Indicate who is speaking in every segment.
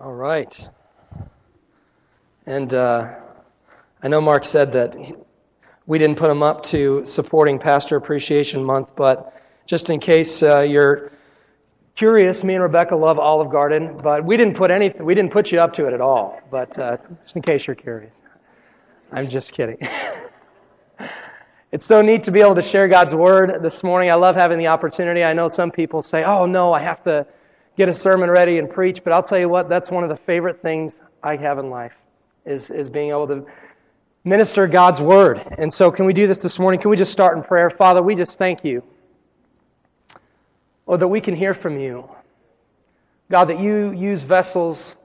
Speaker 1: All right. And uh, I know Mark said that we didn't put him up to supporting Pastor Appreciation Month, but just in case uh, you're curious, me and Rebecca love Olive Garden, but we didn't put anything. We didn't put you up to it at all. But uh, just in case you're curious, I'm just kidding. it's so neat to be able to share God's word this morning. I love having the opportunity. I know some people say, "Oh no, I have to." Get a sermon ready and preach, but I'll tell you what, that's one of the favorite things I have in life is, is being able to minister God's word. And so can we do this this morning? Can we just start in prayer? Father, we just thank you. Lord, that we can hear from you. God, that you use vessels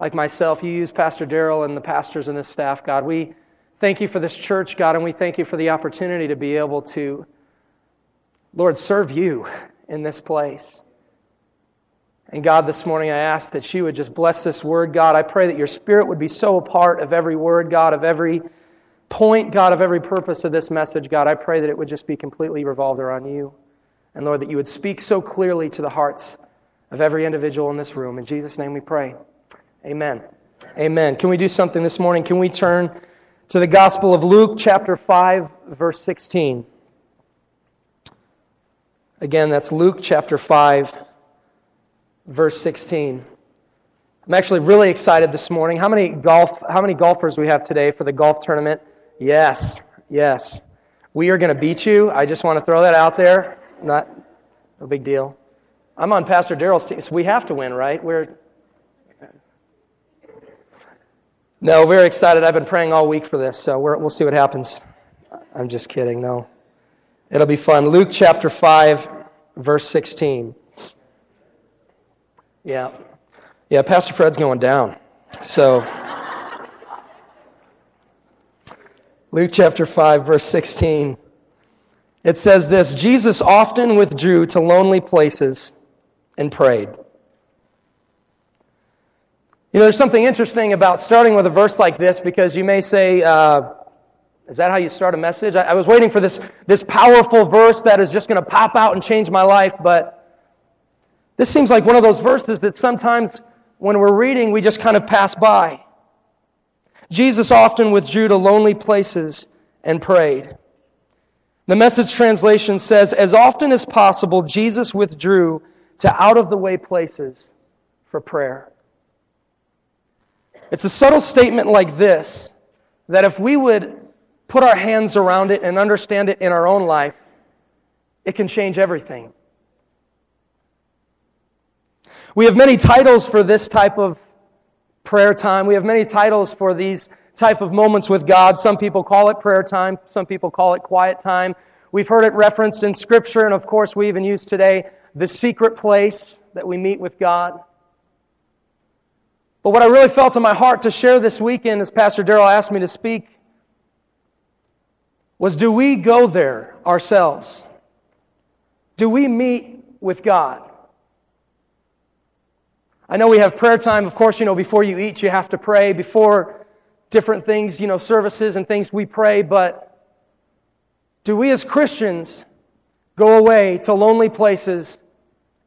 Speaker 1: like myself, you use Pastor Daryl and the pastors and this staff, God. We thank you for this church, God, and we thank you for the opportunity to be able to, Lord, serve you in this place. And God, this morning I ask that you would just bless this word, God. I pray that your spirit would be so a part of every word, God, of every point, God, of every purpose of this message, God. I pray that it would just be completely revolved around you. And Lord, that you would speak so clearly to the hearts of every individual in this room. In Jesus' name we pray. Amen. Amen. Can we do something this morning? Can we turn to the Gospel of Luke, chapter 5, verse 16? Again, that's Luke chapter 5 verse 16. I'm actually really excited this morning. How many golf how many golfers we have today for the golf tournament? Yes. Yes. We are going to beat you. I just want to throw that out there. Not no big deal. I'm on Pastor Daryl's team, so we have to win, right? We're No, very excited. I've been praying all week for this, so we will see what happens. I'm just kidding. No. It'll be fun. Luke chapter 5, verse 16. Yeah. Yeah, Pastor Fred's going down. So, Luke chapter 5, verse 16. It says this Jesus often withdrew to lonely places and prayed. You know, there's something interesting about starting with a verse like this because you may say, uh, is that how you start a message? I, I was waiting for this, this powerful verse that is just going to pop out and change my life, but this seems like one of those verses that sometimes when we're reading, we just kind of pass by. Jesus often withdrew to lonely places and prayed. The message translation says, as often as possible, Jesus withdrew to out of the way places for prayer. It's a subtle statement like this that if we would put our hands around it and understand it in our own life, it can change everything. We have many titles for this type of prayer time. We have many titles for these type of moments with God. Some people call it prayer time. Some people call it quiet time. We've heard it referenced in Scripture, and of course, we even use today the secret place that we meet with God. But what I really felt in my heart to share this weekend, as Pastor Darrell asked me to speak, was do we go there ourselves? Do we meet with God? I know we have prayer time. Of course, you know, before you eat, you have to pray. Before different things, you know, services and things, we pray. But do we as Christians go away to lonely places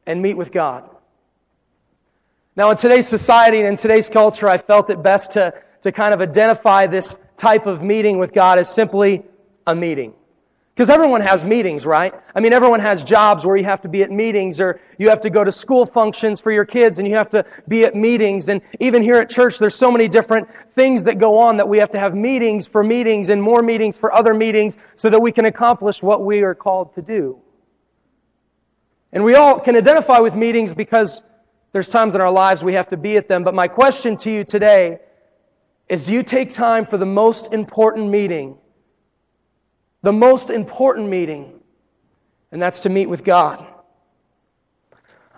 Speaker 1: and meet with God? Now, in today's society and in today's culture, I felt it best to, to kind of identify this type of meeting with God as simply a meeting. Because everyone has meetings, right? I mean, everyone has jobs where you have to be at meetings or you have to go to school functions for your kids and you have to be at meetings. And even here at church, there's so many different things that go on that we have to have meetings for meetings and more meetings for other meetings so that we can accomplish what we are called to do. And we all can identify with meetings because there's times in our lives we have to be at them. But my question to you today is do you take time for the most important meeting the most important meeting, and that's to meet with God.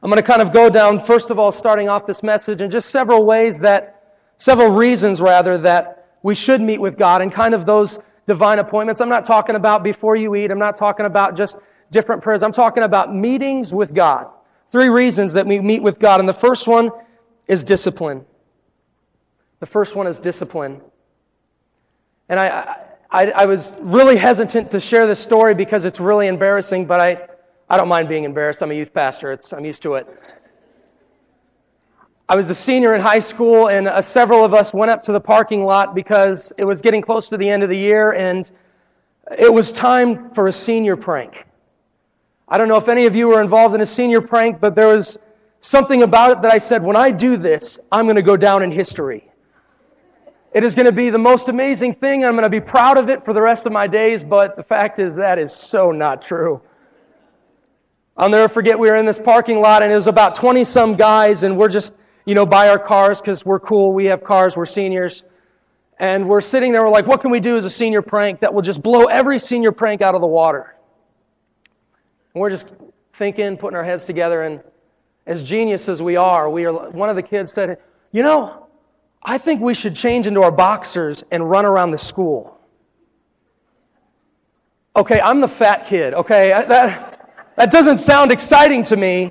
Speaker 1: I'm going to kind of go down, first of all, starting off this message in just several ways that, several reasons rather, that we should meet with God and kind of those divine appointments. I'm not talking about before you eat. I'm not talking about just different prayers. I'm talking about meetings with God. Three reasons that we meet with God. And the first one is discipline. The first one is discipline. And I, I, I was really hesitant to share this story because it's really embarrassing, but I, I don't mind being embarrassed. I'm a youth pastor. It's, I'm used to it. I was a senior in high school, and uh, several of us went up to the parking lot because it was getting close to the end of the year, and it was time for a senior prank. I don't know if any of you were involved in a senior prank, but there was something about it that I said, when I do this, I'm going to go down in history. It is going to be the most amazing thing. I'm going to be proud of it for the rest of my days, but the fact is that is so not true. I'll never forget we were in this parking lot and it was about 20 some guys and we're just, you know, by our cars because we're cool. We have cars. We're seniors. And we're sitting there. We're like, what can we do as a senior prank that will just blow every senior prank out of the water? And we're just thinking, putting our heads together. And as genius as we are, we are, one of the kids said, you know, I think we should change into our boxers and run around the school. Okay, I'm the fat kid. Okay, that, that doesn't sound exciting to me.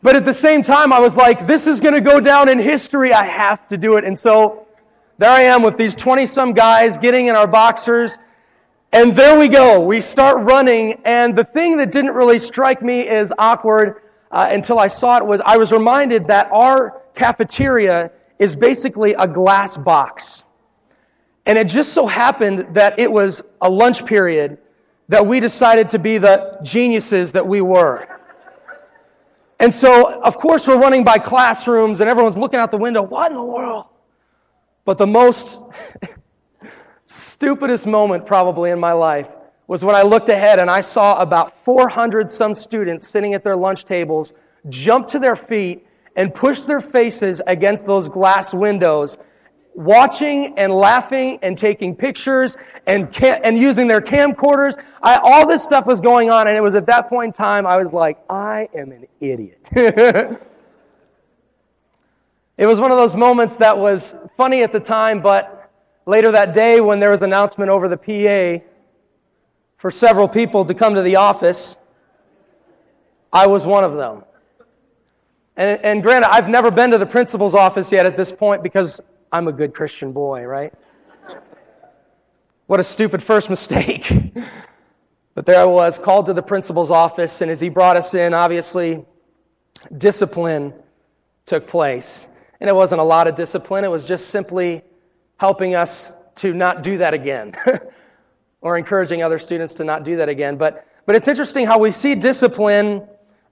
Speaker 1: But at the same time, I was like, this is going to go down in history. I have to do it. And so there I am with these 20 some guys getting in our boxers. And there we go. We start running. And the thing that didn't really strike me as awkward uh, until I saw it was I was reminded that our cafeteria is basically a glass box. And it just so happened that it was a lunch period that we decided to be the geniuses that we were. And so, of course, we're running by classrooms and everyone's looking out the window. What in the world? But the most stupidest moment probably in my life was when I looked ahead and I saw about 400 some students sitting at their lunch tables jump to their feet and push their faces against those glass windows, watching and laughing and taking pictures and, and using their camcorders. I, all this stuff was going on, and it was at that point in time I was like, I am an idiot. it was one of those moments that was funny at the time, but later that day when there was an announcement over the PA for several people to come to the office, I was one of them. And, and granted, I've never been to the principal's office yet at this point because I'm a good Christian boy, right? What a stupid first mistake. but there I was, called to the principal's office, and as he brought us in, obviously, discipline took place. And it wasn't a lot of discipline, it was just simply helping us to not do that again, or encouraging other students to not do that again. But, but it's interesting how we see discipline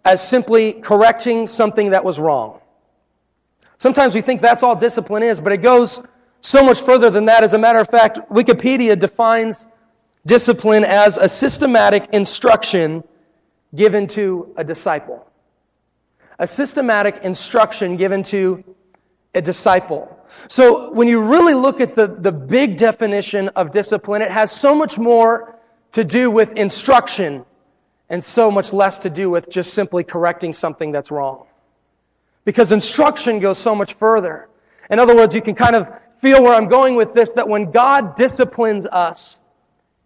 Speaker 1: as simply correcting something that was wrong. Sometimes we think that's all discipline is, but it goes so much further than that. As a matter of fact, Wikipedia defines discipline as a systematic instruction given to a disciple. A systematic instruction given to a disciple. So when you really look at the, the big definition of discipline, it has so much more to do with instruction and so much less to do with just simply correcting something that's wrong. Because instruction goes so much further. In other words, you can kind of feel where I'm going with this that when God disciplines us,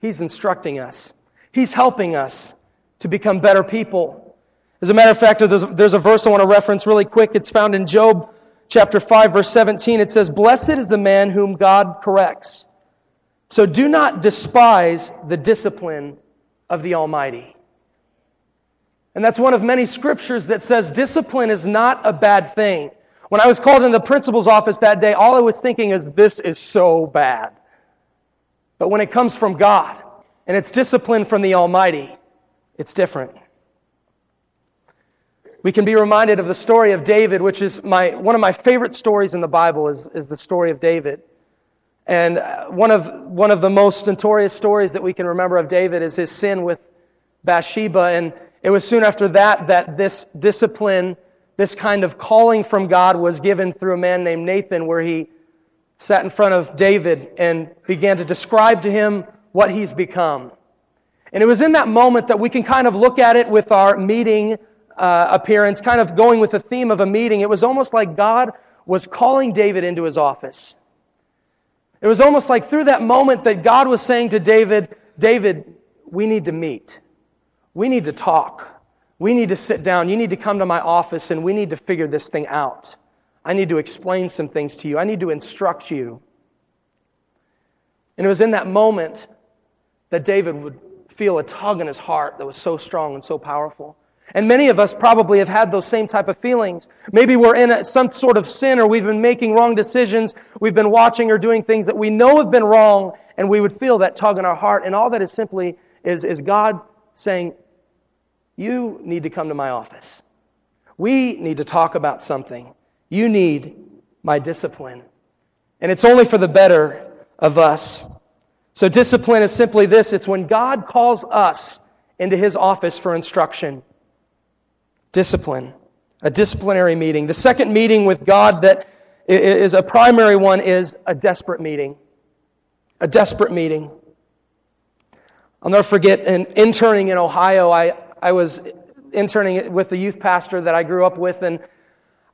Speaker 1: He's instructing us, He's helping us to become better people. As a matter of fact, there's, there's a verse I want to reference really quick. It's found in Job chapter 5, verse 17. It says, Blessed is the man whom God corrects. So do not despise the discipline of the Almighty. And that's one of many scriptures that says discipline is not a bad thing. When I was called into the principal's office that day, all I was thinking is, this is so bad. But when it comes from God and it's discipline from the Almighty, it's different. We can be reminded of the story of David, which is my, one of my favorite stories in the Bible is, is the story of David. And uh, one of, one of the most notorious stories that we can remember of David is his sin with Bathsheba. And it was soon after that that this discipline, this kind of calling from God was given through a man named Nathan, where he sat in front of David and began to describe to him what he's become. And it was in that moment that we can kind of look at it with our meeting uh, appearance, kind of going with the theme of a meeting. It was almost like God was calling David into his office. It was almost like through that moment that God was saying to David, David, we need to meet. We need to talk. We need to sit down. You need to come to my office and we need to figure this thing out. I need to explain some things to you. I need to instruct you. And it was in that moment that David would feel a tug in his heart that was so strong and so powerful. And many of us probably have had those same type of feelings. Maybe we're in some sort of sin or we've been making wrong decisions. We've been watching or doing things that we know have been wrong and we would feel that tug in our heart. And all that is simply is, is God saying, you need to come to my office. We need to talk about something. You need my discipline. And it's only for the better of us. So discipline is simply this. It's when God calls us into his office for instruction discipline, a disciplinary meeting. The second meeting with God that is a primary one is a desperate meeting. A desperate meeting. I'll never forget in interning in Ohio, I, I was interning with the youth pastor that I grew up with, and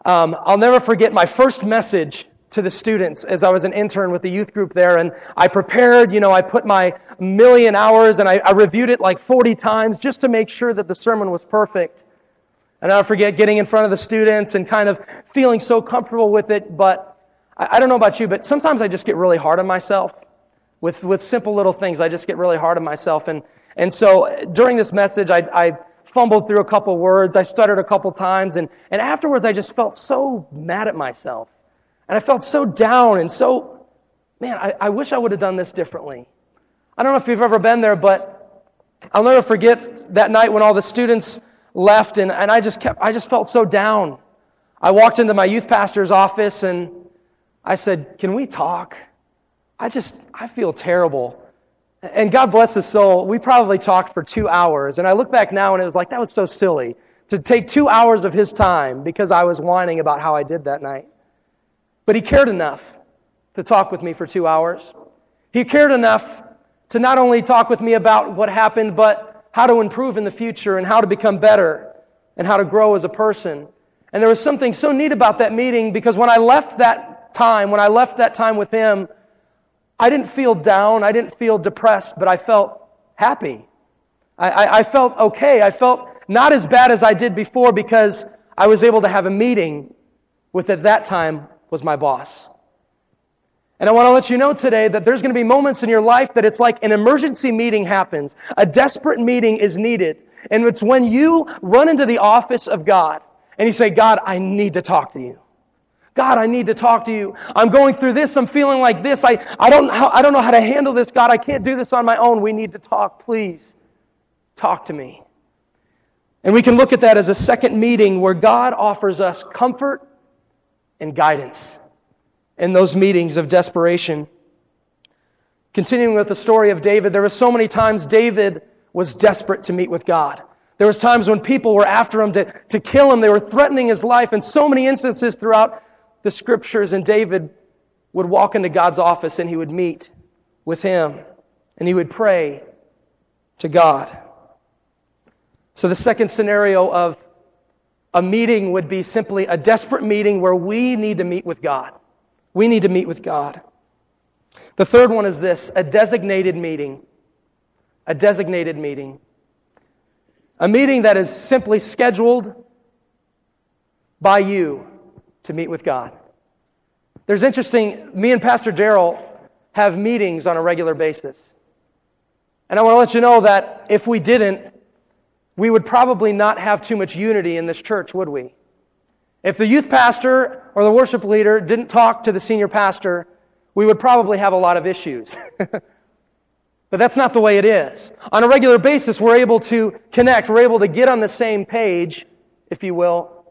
Speaker 1: um, I'll never forget my first message to the students as I was an intern with the youth group there. And I prepared, you know, I put my million hours and I, I reviewed it like 40 times just to make sure that the sermon was perfect. And I'll forget getting in front of the students and kind of feeling so comfortable with it. But I, I don't know about you, but sometimes I just get really hard on myself with, with simple little things. I just get really hard on myself. And, and so uh, during this message, I, I fumbled through a couple words. I stuttered a couple times. And, and afterwards, I just felt so mad at myself. And I felt so down and so, man, I, I wish I would have done this differently. I don't know if you've ever been there, but I'll never forget that night when all the students left and, and I just kept, I just felt so down. I walked into my youth pastor's office and I said, can we talk? I just, I feel terrible. And God bless his soul, we probably talked for two hours. And I look back now and it was like, that was so silly to take two hours of his time because I was whining about how I did that night. But he cared enough to talk with me for two hours. He cared enough to not only talk with me about what happened, but how to improve in the future and how to become better and how to grow as a person. And there was something so neat about that meeting because when I left that time, when I left that time with him, I didn't feel down, I didn't feel depressed, but I felt happy. I, I, I felt okay. I felt not as bad as I did before because I was able to have a meeting with, at that time, was my boss. And I want to let you know today that there's going to be moments in your life that it's like an emergency meeting happens. A desperate meeting is needed. And it's when you run into the office of God and you say, God, I need to talk to you. God, I need to talk to you. I'm going through this. I'm feeling like this. I, I, don't, I don't know how to handle this. God, I can't do this on my own. We need to talk. Please talk to me. And we can look at that as a second meeting where God offers us comfort and guidance in those meetings of desperation. Continuing with the story of David, there were so many times David was desperate to meet with God. There was times when people were after him to, to kill him. They were threatening his life in so many instances throughout the scriptures. And David would walk into God's office and he would meet with him and he would pray to God. So the second scenario of a meeting would be simply a desperate meeting where we need to meet with God. We need to meet with God. The third one is this a designated meeting. A designated meeting. A meeting that is simply scheduled by you to meet with God. There's interesting, me and Pastor Daryl have meetings on a regular basis. And I want to let you know that if we didn't, we would probably not have too much unity in this church, would we? If the youth pastor or the worship leader didn't talk to the senior pastor, we would probably have a lot of issues. but that's not the way it is. On a regular basis, we're able to connect. We're able to get on the same page, if you will.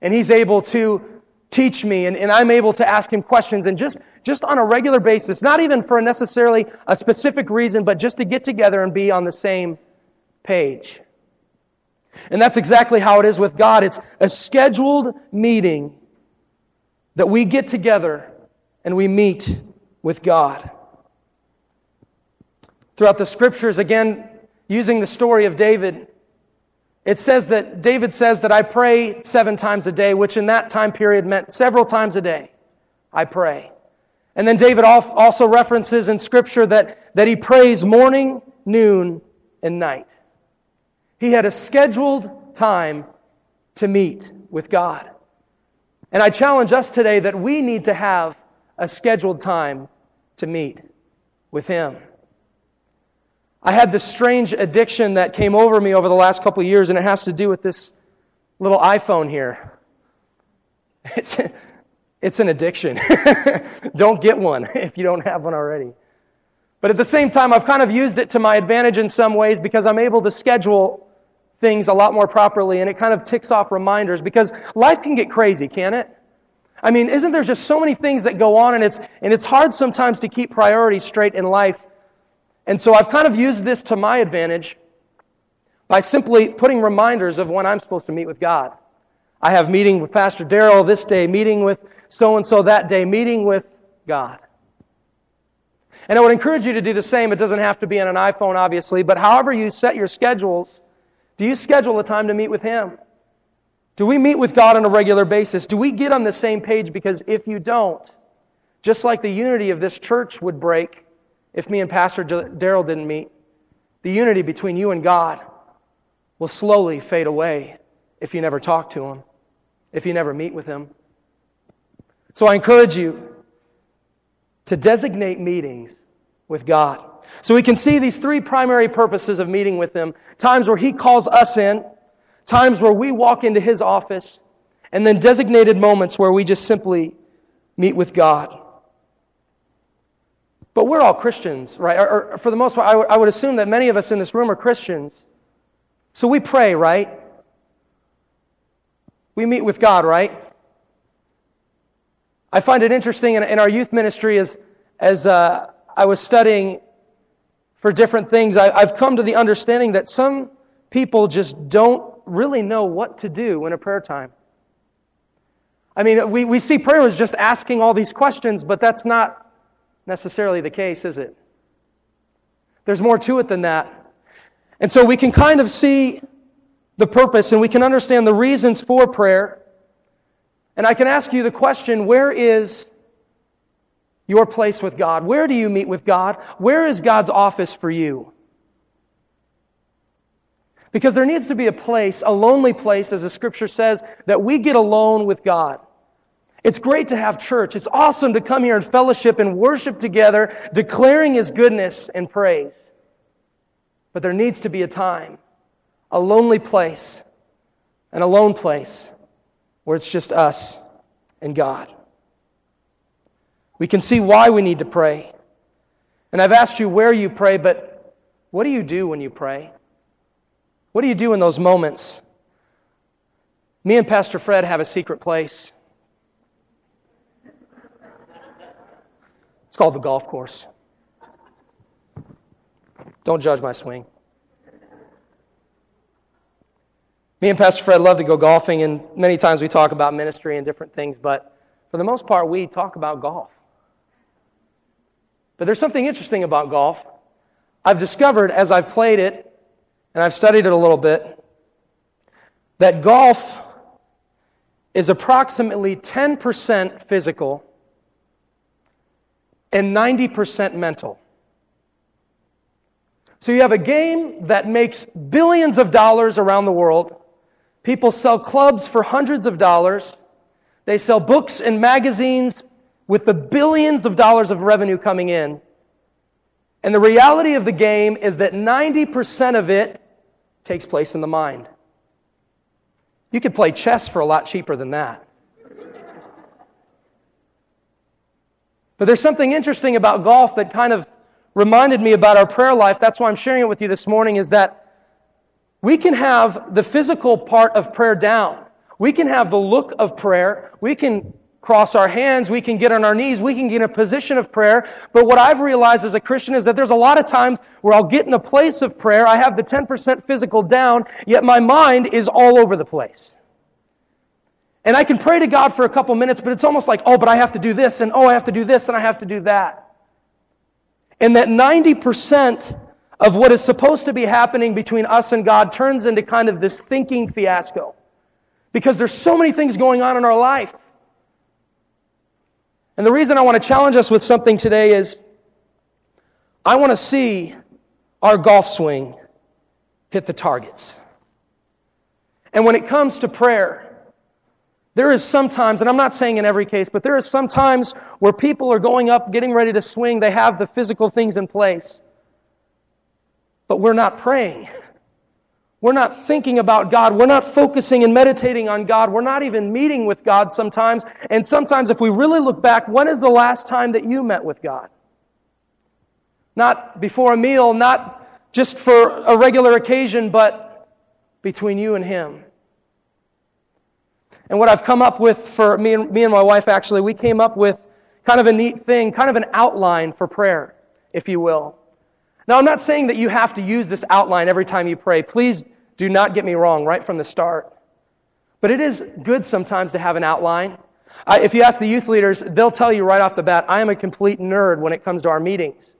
Speaker 1: And he's able to teach me and, and I'm able to ask him questions and just, just on a regular basis, not even for necessarily a specific reason, but just to get together and be on the same page. And that's exactly how it is with God. It's a scheduled meeting that we get together and we meet with God. Throughout the scriptures, again, using the story of David, it says that David says that I pray seven times a day, which in that time period meant several times a day. I pray. And then David also references in scripture that, that he prays morning, noon, and night. He had a scheduled time to meet with God. And I challenge us today that we need to have a scheduled time to meet with Him. I had this strange addiction that came over me over the last couple of years, and it has to do with this little iPhone here. It's, it's an addiction. don't get one if you don't have one already. But at the same time, I've kind of used it to my advantage in some ways because I'm able to schedule things a lot more properly and it kind of ticks off reminders because life can get crazy, can't it? I mean, isn't there just so many things that go on and it's, and it's hard sometimes to keep priorities straight in life. And so I've kind of used this to my advantage by simply putting reminders of when I'm supposed to meet with God. I have meeting with Pastor Daryl this day, meeting with so and so that day, meeting with God. And I would encourage you to do the same. It doesn't have to be on an iPhone, obviously, but however you set your schedules, do you schedule a time to meet with Him? Do we meet with God on a regular basis? Do we get on the same page? Because if you don't, just like the unity of this church would break if me and Pastor Daryl didn't meet, the unity between you and God will slowly fade away if you never talk to Him, if you never meet with Him. So I encourage you to designate meetings with God. So we can see these three primary purposes of meeting with Him times where He calls us in, times where we walk into His office, and then designated moments where we just simply meet with God. We're all Christians, right? Or, or for the most part, I, w- I would assume that many of us in this room are Christians. So we pray, right? We meet with God, right? I find it interesting in, in our youth ministry as, as uh, I was studying for different things, I, I've come to the understanding that some people just don't really know what to do in a prayer time. I mean, we, we see prayer as just asking all these questions, but that's not necessarily the case, is it? There's more to it than that. And so we can kind of see the purpose and we can understand the reasons for prayer. And I can ask you the question where is your place with God? Where do you meet with God? Where is God's office for you? Because there needs to be a place, a lonely place, as the scripture says, that we get alone with God. It's great to have church. It's awesome to come here and fellowship and worship together, declaring His goodness and praise. But there needs to be a time, a lonely place, an alone place, where it's just us and God. We can see why we need to pray. And I've asked you where you pray, but what do you do when you pray? What do you do in those moments? Me and Pastor Fred have a secret place. Called the golf course. Don't judge my swing. Me and Pastor Fred love to go golfing, and many times we talk about ministry and different things, but for the most part, we talk about golf. But there's something interesting about golf. I've discovered as I've played it, and I've studied it a little bit, that golf is approximately 10% physical and 90% mental. So you have a game that makes billions of dollars around the world. People sell clubs for hundreds of dollars. They sell books and magazines with the billions of dollars of revenue coming in. And the reality of the game is that 90% of it takes place in the mind. You could play chess for a lot cheaper than that. But there's something interesting about golf that kind of reminded me about our prayer life. That's why I'm sharing it with you this morning is that we can have the physical part of prayer down. We can have the look of prayer. We can cross our hands, we can get on our knees, we can get in a position of prayer. But what I've realized as a Christian is that there's a lot of times where I'll get in a place of prayer, I have the 10% physical down, yet my mind is all over the place. And I can pray to God for a couple minutes, but it's almost like, oh, but I have to do this, and oh, I have to do this, and I have to do that. And that 90% of what is supposed to be happening between us and God turns into kind of this thinking fiasco. Because there's so many things going on in our life. And the reason I want to challenge us with something today is I want to see our golf swing hit the targets. And when it comes to prayer, there is sometimes, and I'm not saying in every case, but there is sometimes where people are going up, getting ready to swing, they have the physical things in place. but we're not praying. We're not thinking about God. We're not focusing and meditating on God. We're not even meeting with God sometimes. And sometimes, if we really look back, when is the last time that you met with God? Not before a meal, not just for a regular occasion, but between you and Him. And what I've come up with for me and, me and my wife, actually, we came up with kind of a neat thing, kind of an outline for prayer, if you will. Now, I'm not saying that you have to use this outline every time you pray. Please do not get me wrong right from the start. But it is good sometimes to have an outline. If you ask the youth leaders, they'll tell you right off the bat, I am a complete nerd when it comes to our meetings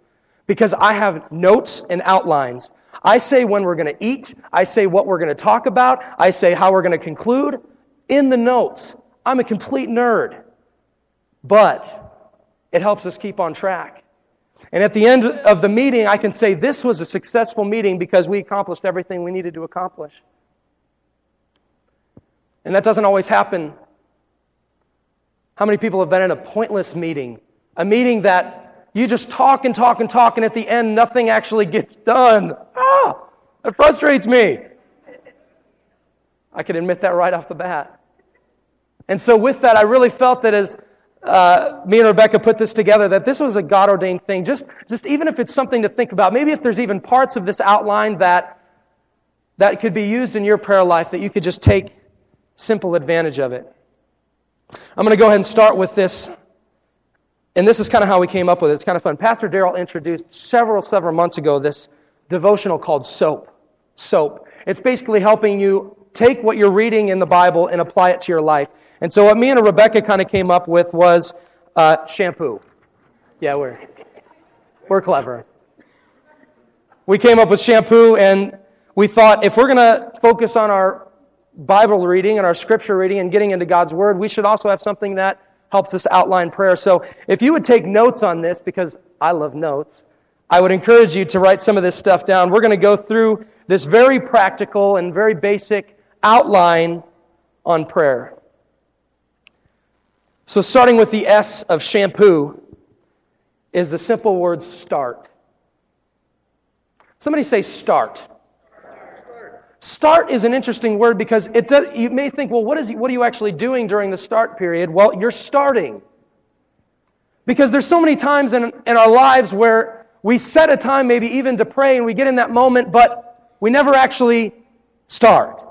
Speaker 1: because I have notes and outlines. I say when we're going to eat. I say what we're going to talk about. I say how we're going to conclude in the notes. I'm a complete nerd. But it helps us keep on track. And at the end of the meeting, I can say this was a successful meeting because we accomplished everything we needed to accomplish. And that doesn't always happen. How many people have been in a pointless meeting? A meeting that you just talk and talk and talk, and at the end, nothing actually gets done. Ah, that frustrates me. I can admit that right off the bat. And so, with that, I really felt that as uh, me and Rebecca put this together that this was a God ordained thing. Just, just even if it's something to think about, maybe if there's even parts of this outline that that could be used in your prayer life, that you could just take simple advantage of it. I'm going to go ahead and start with this. And this is kind of how we came up with it. It's kind of fun. Pastor Daryl introduced several, several months ago this devotional called SOAP. SOAP. It's basically helping you take what you're reading in the Bible and apply it to your life. And so what me and Rebecca kind of came up with was uh, shampoo. Yeah, we're we're clever. We came up with shampoo, and we thought if we're going to focus on our Bible reading and our scripture reading and getting into God's Word, we should also have something that helps us outline prayer. So if you would take notes on this, because I love notes, I would encourage you to write some of this stuff down. We're going to go through this very practical and very basic outline on prayer. So, starting with the S of shampoo is the simple word start. Somebody say start. Start is an interesting word because it does, you may think, well, what, is, what are you actually doing during the start period? Well, you're starting. Because there's so many times in, in our lives where we set a time maybe even to pray and we get in that moment, but we never actually start.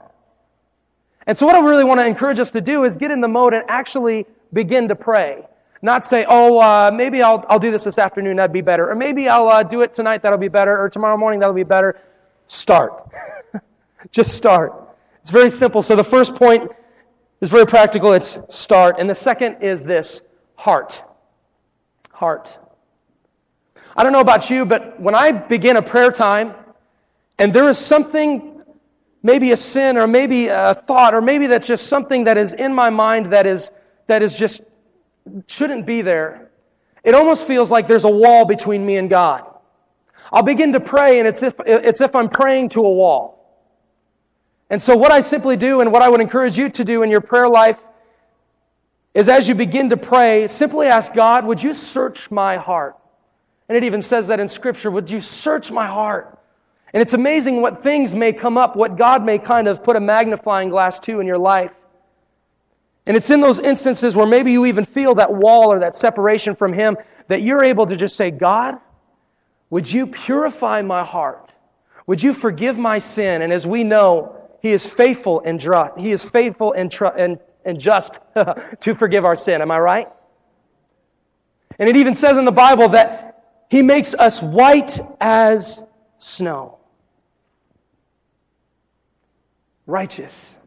Speaker 1: And so, what I really want to encourage us to do is get in the mode and actually begin to pray. Not say, oh, uh, maybe I'll, I'll do this this afternoon, that'd be better. Or maybe I'll uh, do it tonight, that'll be better. Or tomorrow morning, that'll be better. Start. Just start. It's very simple. So the first point is very practical. It's start. And the second is this heart. Heart. I don't know about you, but when I begin a prayer time and there is something, maybe a sin or maybe a thought or maybe that's just something that is in my mind that is that is just shouldn't be there. It almost feels like there's a wall between me and God. I'll begin to pray and it's if, it's if I'm praying to a wall. And so what I simply do and what I would encourage you to do in your prayer life is as you begin to pray, simply ask God, would you search my heart? And it even says that in scripture, would you search my heart? And it's amazing what things may come up, what God may kind of put a magnifying glass to in your life. And it's in those instances where maybe you even feel that wall or that separation from Him that you're able to just say, God, would you purify my heart? Would you forgive my sin? And as we know, He is faithful and just. He is faithful and, tr- and, and just to forgive our sin. Am I right? And it even says in the Bible that He makes us white as snow. Righteous.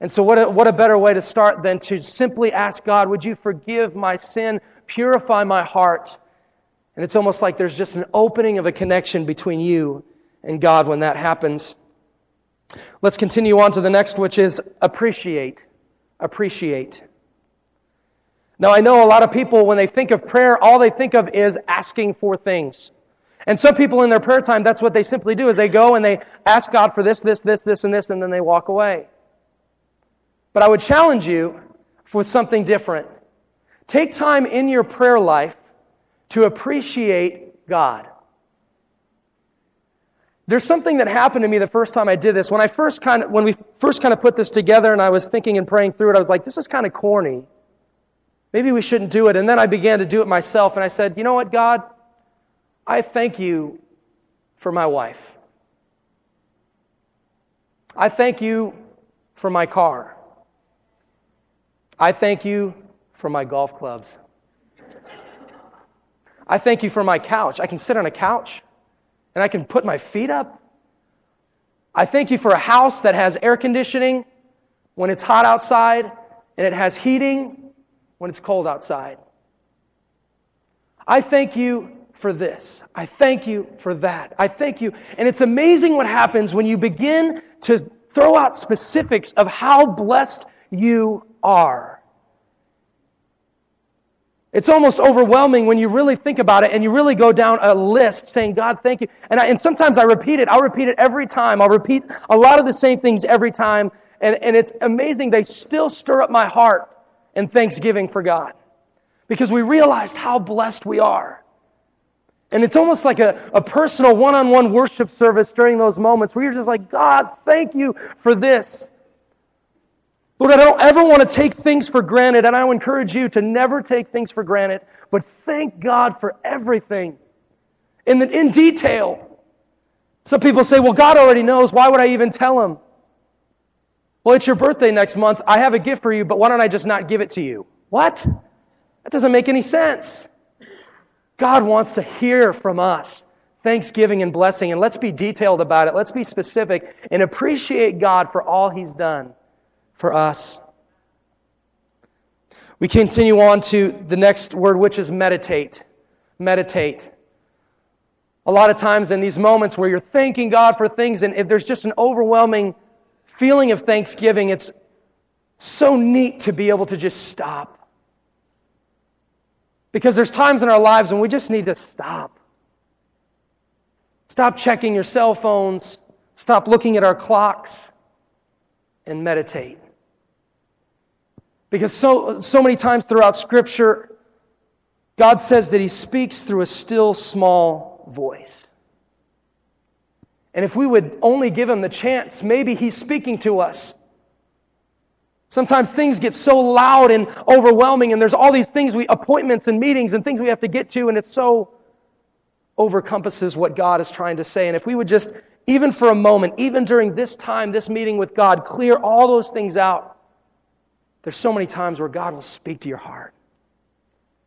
Speaker 1: And so, what a, what a better way to start than to simply ask God, Would you forgive my sin, purify my heart? And it's almost like there's just an opening of a connection between you and God when that happens. Let's continue on to the next, which is appreciate. Appreciate. Now, I know a lot of people, when they think of prayer, all they think of is asking for things. And some people in their prayer time, that's what they simply do, is they go and they ask God for this, this, this, this, and this, and then they walk away. But I would challenge you with something different. Take time in your prayer life to appreciate God. there's something that happened to me the first time I did this. When I first kind of, when we first kind of put this together and I was thinking and praying through it, I was like, this is kind of corny. Maybe we shouldn't do it. And then I began to do it myself and I said, you know what, God? I thank you for my wife. I thank you for my car. I thank you for my golf clubs. I thank you for my couch. I can sit on a couch and I can put my feet up. I thank you for a house that has air conditioning when it's hot outside and it has heating when it's cold outside. I thank you for this. I thank you for that. I thank you. And it's amazing what happens when you begin to throw out specifics of how blessed you are. It's almost overwhelming when you really think about it and you really go down a list saying, God, thank you. And, I, and sometimes I repeat it. I'll repeat it every time. I'll repeat a lot of the same things every time. And, and it's amazing. They still stir up my heart in thanksgiving for God because we realized how blessed we are. And it's almost like a, a personal one on one worship service during those moments where you're just like, God, thank you for this. Lord, I don't ever want to take things for granted, and I encourage you to never take things for granted, but thank God for everything in, the, in detail. Some people say, well, God already knows. Why would I even tell him? Well, it's your birthday next month. I have a gift for you, but why don't I just not give it to you? What? That doesn't make any sense. God wants to hear from us thanksgiving and blessing, and let's be detailed about it. Let's be specific and appreciate God for all He's done for us. We continue on to the next word, which is meditate. Meditate. A lot of times in these moments where you're thanking God for things, and if there's just an overwhelming feeling of thanksgiving, it's so neat to be able to just stop. Because there's times in our lives when we just need to stop. Stop checking your cell phones. Stop looking at our clocks and meditate. Because so, so many times throughout Scripture, God says that He speaks through a still small voice. And if we would only give Him the chance, maybe He's speaking to us. Sometimes things get so loud and overwhelming, and there's all these things, we, appointments and meetings and things we have to get to, and it so overcompasses what God is trying to say. And if we would just, even for a moment, even during this time, this meeting with God, clear all those things out there's so many times where God will speak to your heart.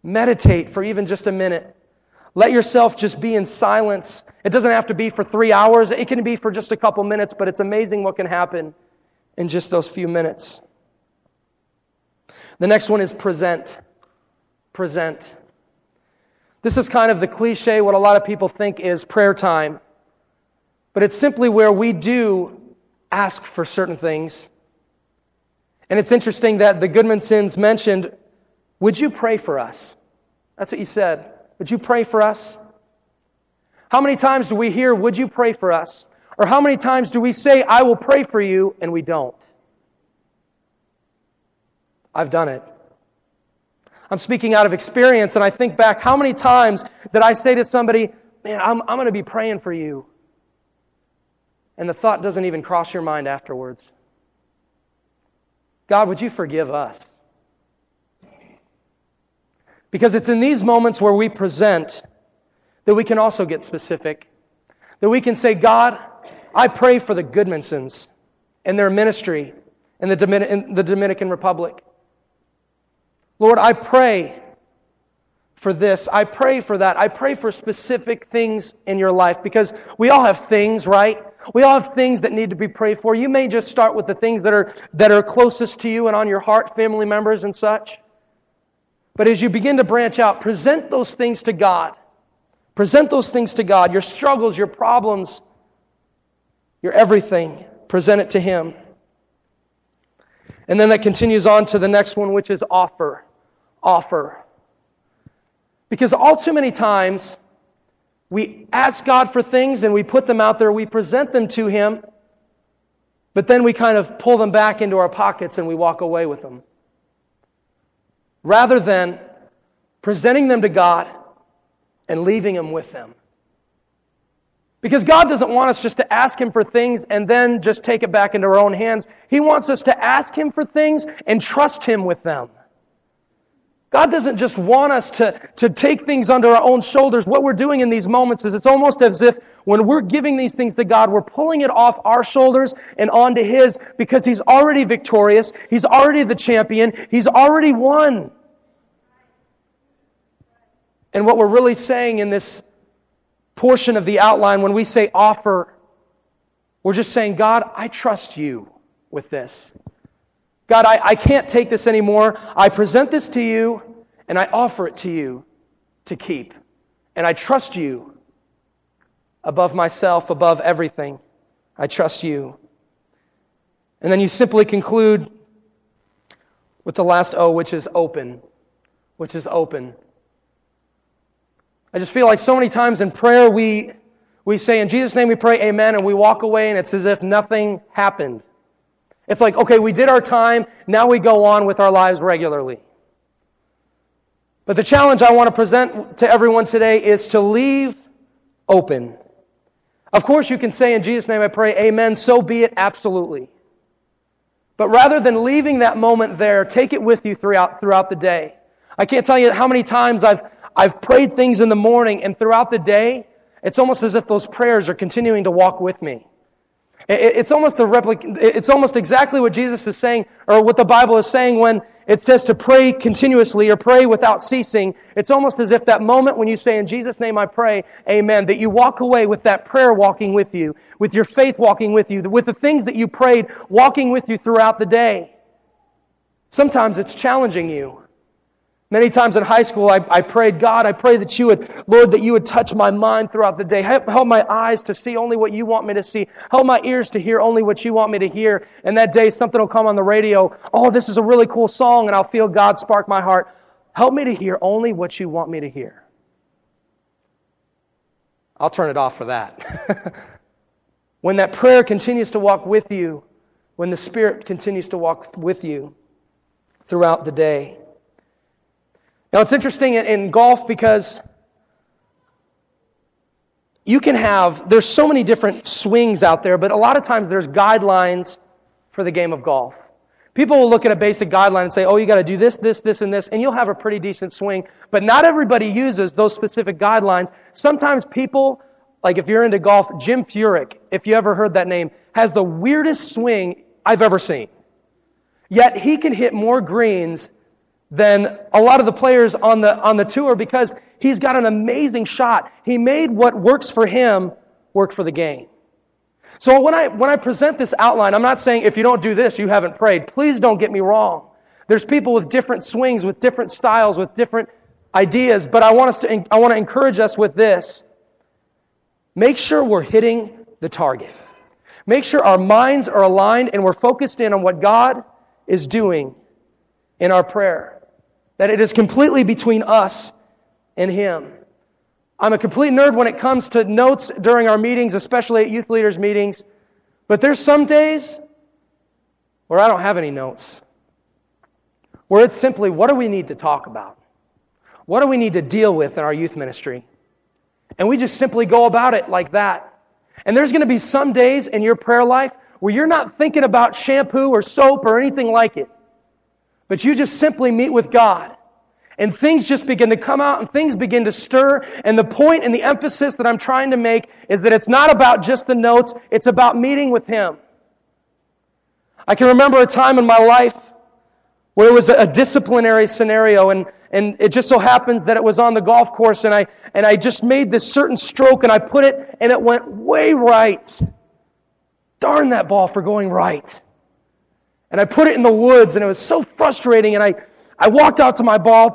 Speaker 1: Meditate for even just a minute. Let yourself just be in silence. It doesn't have to be for three hours, it can be for just a couple minutes, but it's amazing what can happen in just those few minutes. The next one is present. Present. This is kind of the cliche, what a lot of people think is prayer time. But it's simply where we do ask for certain things and it's interesting that the Goodmansons mentioned, Would you pray for us? That's what you said. Would you pray for us? How many times do we hear, Would you pray for us? Or how many times do we say, I will pray for you, and we don't? I've done it. I'm speaking out of experience, and I think back how many times did I say to somebody, Man, I'm, I'm going to be praying for you. And the thought doesn't even cross your mind afterwards. God, would you forgive us? Because it's in these moments where we present that we can also get specific. That we can say, God, I pray for the Goodmansons and their ministry in the, Domin- in the Dominican Republic. Lord, I pray for this. I pray for that. I pray for specific things in your life because we all have things, right? We all have things that need to be prayed for. You may just start with the things that are, that are closest to you and on your heart, family members and such. But as you begin to branch out, present those things to God. Present those things to God. Your struggles, your problems, your everything. Present it to Him. And then that continues on to the next one, which is offer. Offer. Because all too many times, we ask God for things and we put them out there, we present them to Him, but then we kind of pull them back into our pockets and we walk away with them. Rather than presenting them to God and leaving them with them. Because God doesn't want us just to ask Him for things and then just take it back into our own hands. He wants us to ask Him for things and trust Him with them. God doesn't just want us to, to take things under our own shoulders. What we're doing in these moments is it's almost as if when we're giving these things to God, we're pulling it off our shoulders and onto His because He's already victorious. He's already the champion. He's already won. And what we're really saying in this portion of the outline, when we say offer, we're just saying, God, I trust you with this. God, I, I can't take this anymore. I present this to you and I offer it to you to keep. And I trust you above myself, above everything. I trust you. And then you simply conclude with the last O, which is open. Which is open. I just feel like so many times in prayer we, we say, In Jesus' name we pray, Amen, and we walk away and it's as if nothing happened. It's like, okay, we did our time, now we go on with our lives regularly. But the challenge I want to present to everyone today is to leave open. Of course, you can say, In Jesus' name I pray, Amen, so be it, absolutely. But rather than leaving that moment there, take it with you throughout, throughout the day. I can't tell you how many times I've, I've prayed things in the morning and throughout the day, it's almost as if those prayers are continuing to walk with me. It's almost the replic- it's almost exactly what Jesus is saying, or what the Bible is saying when it says to pray continuously or pray without ceasing. It's almost as if that moment when you say, in Jesus' name I pray, amen, that you walk away with that prayer walking with you, with your faith walking with you, with the things that you prayed walking with you throughout the day. Sometimes it's challenging you. Many times in high school, I, I, prayed, God, I pray that you would, Lord, that you would touch my mind throughout the day. Help, help my eyes to see only what you want me to see. Help my ears to hear only what you want me to hear. And that day, something will come on the radio. Oh, this is a really cool song, and I'll feel God spark my heart. Help me to hear only what you want me to hear. I'll turn it off for that. when that prayer continues to walk with you, when the Spirit continues to walk with you throughout the day, now, it's interesting in golf because you can have, there's so many different swings out there, but a lot of times there's guidelines for the game of golf. People will look at a basic guideline and say, oh, you got to do this, this, this, and this, and you'll have a pretty decent swing. But not everybody uses those specific guidelines. Sometimes people, like if you're into golf, Jim Furyk, if you ever heard that name, has the weirdest swing I've ever seen. Yet he can hit more greens than a lot of the players on the, on the tour because he's got an amazing shot. He made what works for him work for the game. So when I, when I present this outline, I'm not saying if you don't do this, you haven't prayed. Please don't get me wrong. There's people with different swings, with different styles, with different ideas, but I want us to, I want to encourage us with this. Make sure we're hitting the target. Make sure our minds are aligned and we're focused in on what God is doing in our prayer. That it is completely between us and Him. I'm a complete nerd when it comes to notes during our meetings, especially at youth leaders' meetings. But there's some days where I don't have any notes. Where it's simply, what do we need to talk about? What do we need to deal with in our youth ministry? And we just simply go about it like that. And there's going to be some days in your prayer life where you're not thinking about shampoo or soap or anything like it. But you just simply meet with God. And things just begin to come out and things begin to stir. And the point and the emphasis that I'm trying to make is that it's not about just the notes, it's about meeting with Him. I can remember a time in my life where it was a disciplinary scenario and, and it just so happens that it was on the golf course and I, and I just made this certain stroke and I put it and it went way right. Darn that ball for going right. And I put it in the woods, and it was so frustrating. And I, I walked out to my ball,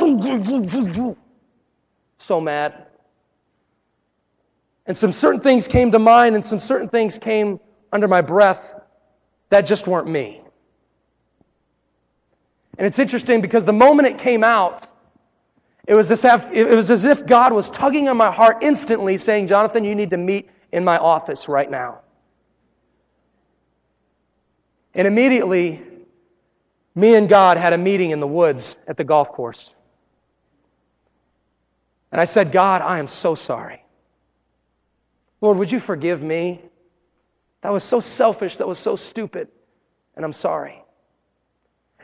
Speaker 1: so mad. And some certain things came to mind, and some certain things came under my breath that just weren't me. And it's interesting because the moment it came out, it was, as if, it was as if God was tugging on my heart instantly, saying, Jonathan, you need to meet in my office right now. And immediately, me and God had a meeting in the woods at the golf course. And I said, God, I am so sorry. Lord, would you forgive me? That was so selfish, that was so stupid, and I'm sorry.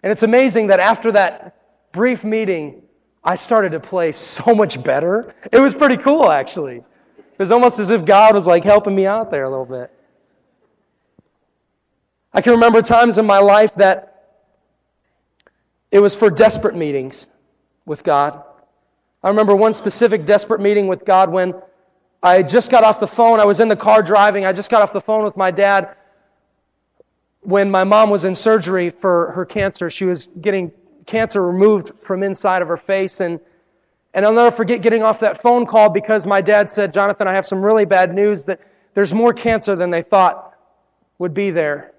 Speaker 1: And it's amazing that after that brief meeting, I started to play so much better. It was pretty cool, actually. It was almost as if God was like helping me out there a little bit. I can remember times in my life that it was for desperate meetings with God. I remember one specific desperate meeting with God when I just got off the phone. I was in the car driving. I just got off the phone with my dad when my mom was in surgery for her cancer. She was getting cancer removed from inside of her face. And, and I'll never forget getting off that phone call because my dad said, Jonathan, I have some really bad news that there's more cancer than they thought would be there.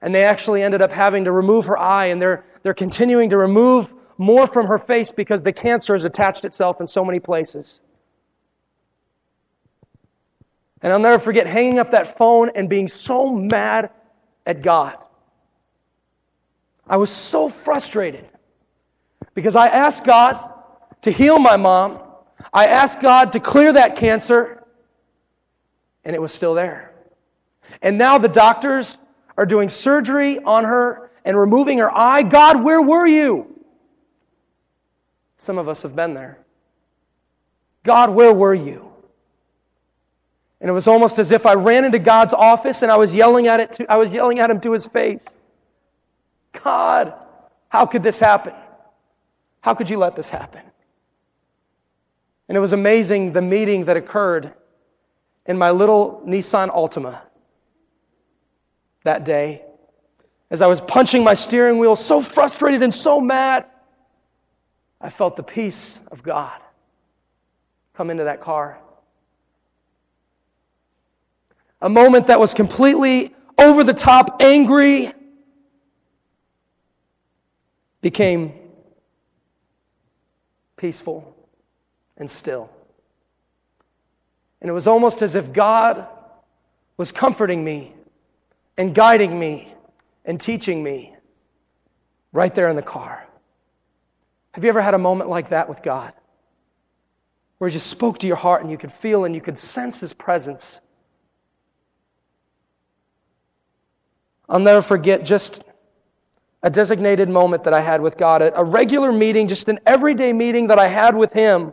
Speaker 1: And they actually ended up having to remove her eye, and they're, they're continuing to remove more from her face because the cancer has attached itself in so many places. And I'll never forget hanging up that phone and being so mad at God. I was so frustrated because I asked God to heal my mom. I asked God to clear that cancer, and it was still there. And now the doctors are doing surgery on her and removing her eye. God, where were you? Some of us have been there. God, where were you? And it was almost as if I ran into God's office and I was yelling at it to, I was yelling at him to his face. God, how could this happen? How could you let this happen? And it was amazing the meeting that occurred in my little Nissan Altima that day. As I was punching my steering wheel, so frustrated and so mad, I felt the peace of God come into that car. A moment that was completely over the top, angry, became peaceful and still. And it was almost as if God was comforting me and guiding me and teaching me right there in the car. Have you ever had a moment like that with God? Where He just spoke to your heart and you could feel and you could sense His presence? I'll never forget just a designated moment that I had with God, a regular meeting, just an everyday meeting that I had with Him.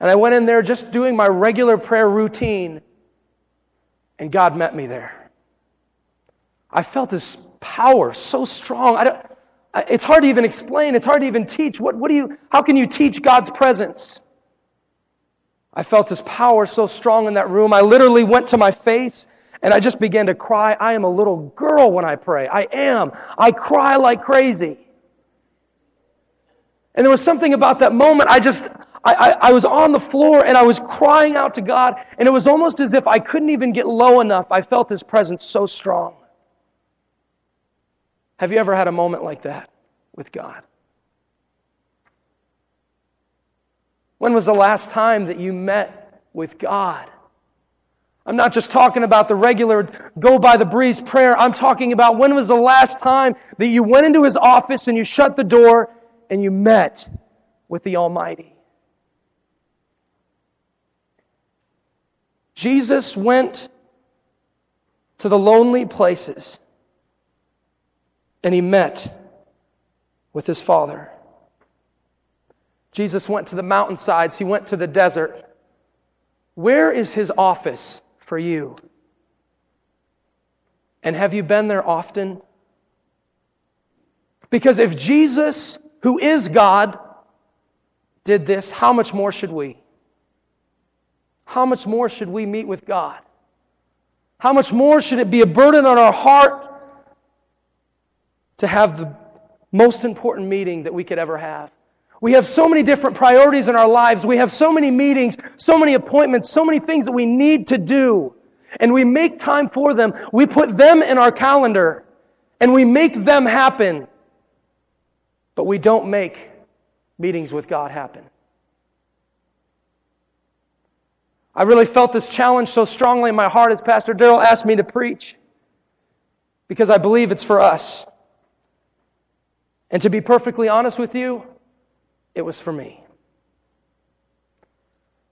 Speaker 1: And I went in there just doing my regular prayer routine, and God met me there. I felt His power so strong. I don't, it's hard to even explain. It's hard to even teach. What, what do you, how can you teach God's presence? I felt His power so strong in that room. I literally went to my face and I just began to cry. I am a little girl when I pray. I am. I cry like crazy. And there was something about that moment. I just, I, I, I, was on the floor and I was crying out to God. And it was almost as if I couldn't even get low enough. I felt His presence so strong. Have you ever had a moment like that with God? When was the last time that you met with God? I'm not just talking about the regular go by the breeze prayer. I'm talking about when was the last time that you went into his office and you shut the door and you met with the Almighty. Jesus went to the lonely places and he met with his Father. Jesus went to the mountainsides, he went to the desert. Where is his office? for you. And have you been there often? Because if Jesus, who is God, did this, how much more should we? How much more should we meet with God? How much more should it be a burden on our heart to have the most important meeting that we could ever have? We have so many different priorities in our lives. We have so many meetings, so many appointments, so many things that we need to do. And we make time for them. We put them in our calendar and we make them happen. But we don't make meetings with God happen. I really felt this challenge so strongly in my heart as Pastor Daryl asked me to preach because I believe it's for us. And to be perfectly honest with you, it was for me.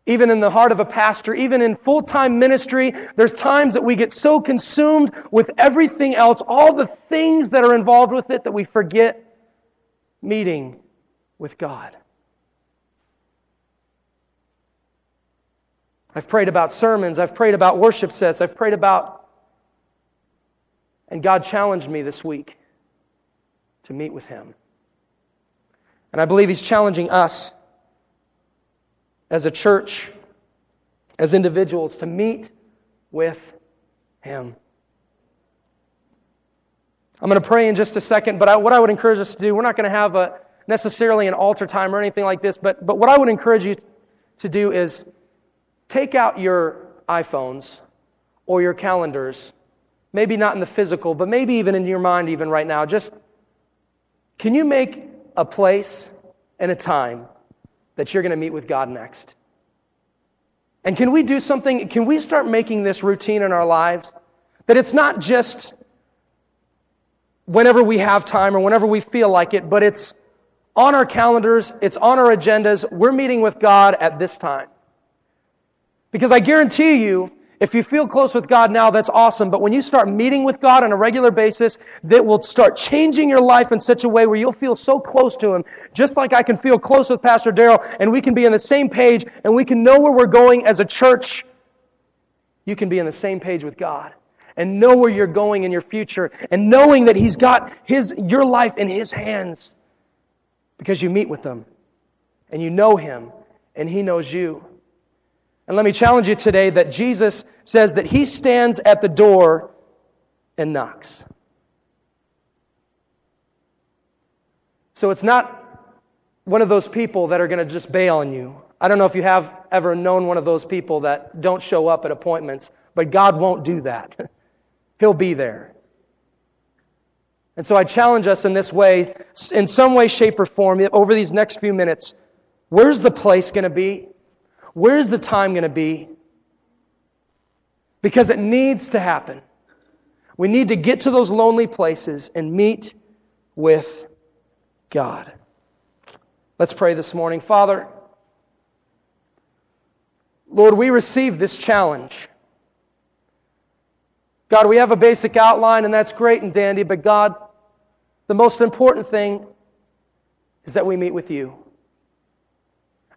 Speaker 1: Even in the heart of a pastor, even in full time ministry, there's times that we get so consumed with everything else, all the things that are involved with it, that we forget meeting with God. I've prayed about sermons, I've prayed about worship sets, I've prayed about. And God challenged me this week to meet with Him. And I believe He's challenging us as a church, as individuals, to meet with Him. I'm going to pray in just a second, but I, what I would encourage us to do, we're not going to have a, necessarily an altar time or anything like this, but, but what I would encourage you to do is take out your iPhones or your calendars, maybe not in the physical, but maybe even in your mind, even right now. Just can you make a place and a time that you're going to meet with God next? And can we do something? Can we start making this routine in our lives? That it's not just whenever we have time or whenever we feel like it, but it's on our calendars, it's on our agendas. We're meeting with God at this time. Because I guarantee you, if you feel close with God now, that's awesome. But when you start meeting with God on a regular basis, that will start changing your life in such a way where you'll feel so close to Him. Just like I can feel close with Pastor Daryl and we can be on the same page and we can know where we're going as a church. You can be on the same page with God and know where you're going in your future and knowing that He's got His, your life in His hands because you meet with Him and you know Him and He knows you. And let me challenge you today that Jesus says that he stands at the door and knocks. So it's not one of those people that are going to just bail on you. I don't know if you have ever known one of those people that don't show up at appointments, but God won't do that. He'll be there. And so I challenge us in this way, in some way, shape, or form, over these next few minutes. Where's the place going to be? Where's the time going to be? Because it needs to happen. We need to get to those lonely places and meet with God. Let's pray this morning. Father, Lord, we receive this challenge. God, we have a basic outline, and that's great and dandy, but God, the most important thing is that we meet with you.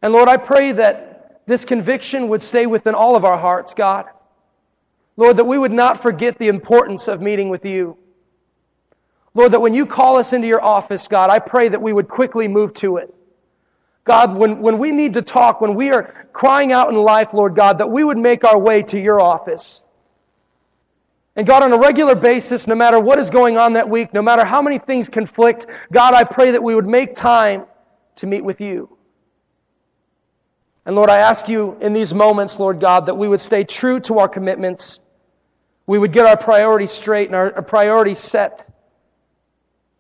Speaker 1: And Lord, I pray that this conviction would stay within all of our hearts, God. Lord, that we would not forget the importance of meeting with you. Lord, that when you call us into your office, God, I pray that we would quickly move to it. God, when, when we need to talk, when we are crying out in life, Lord God, that we would make our way to your office. And God, on a regular basis, no matter what is going on that week, no matter how many things conflict, God, I pray that we would make time to meet with you. And Lord, I ask you in these moments, Lord God, that we would stay true to our commitments. We would get our priorities straight and our, priorities set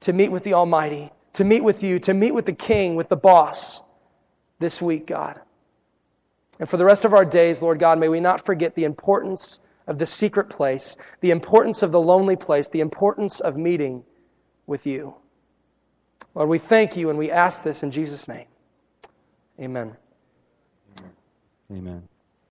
Speaker 1: to meet with the Almighty, to meet with you, to meet with the King, with the boss this week, God. And for the rest of our days, Lord God, may we not forget the importance of the secret place, the importance of the lonely place, the importance of meeting with you. Lord, we thank you and we ask this in Jesus' name. Amen.
Speaker 2: Amen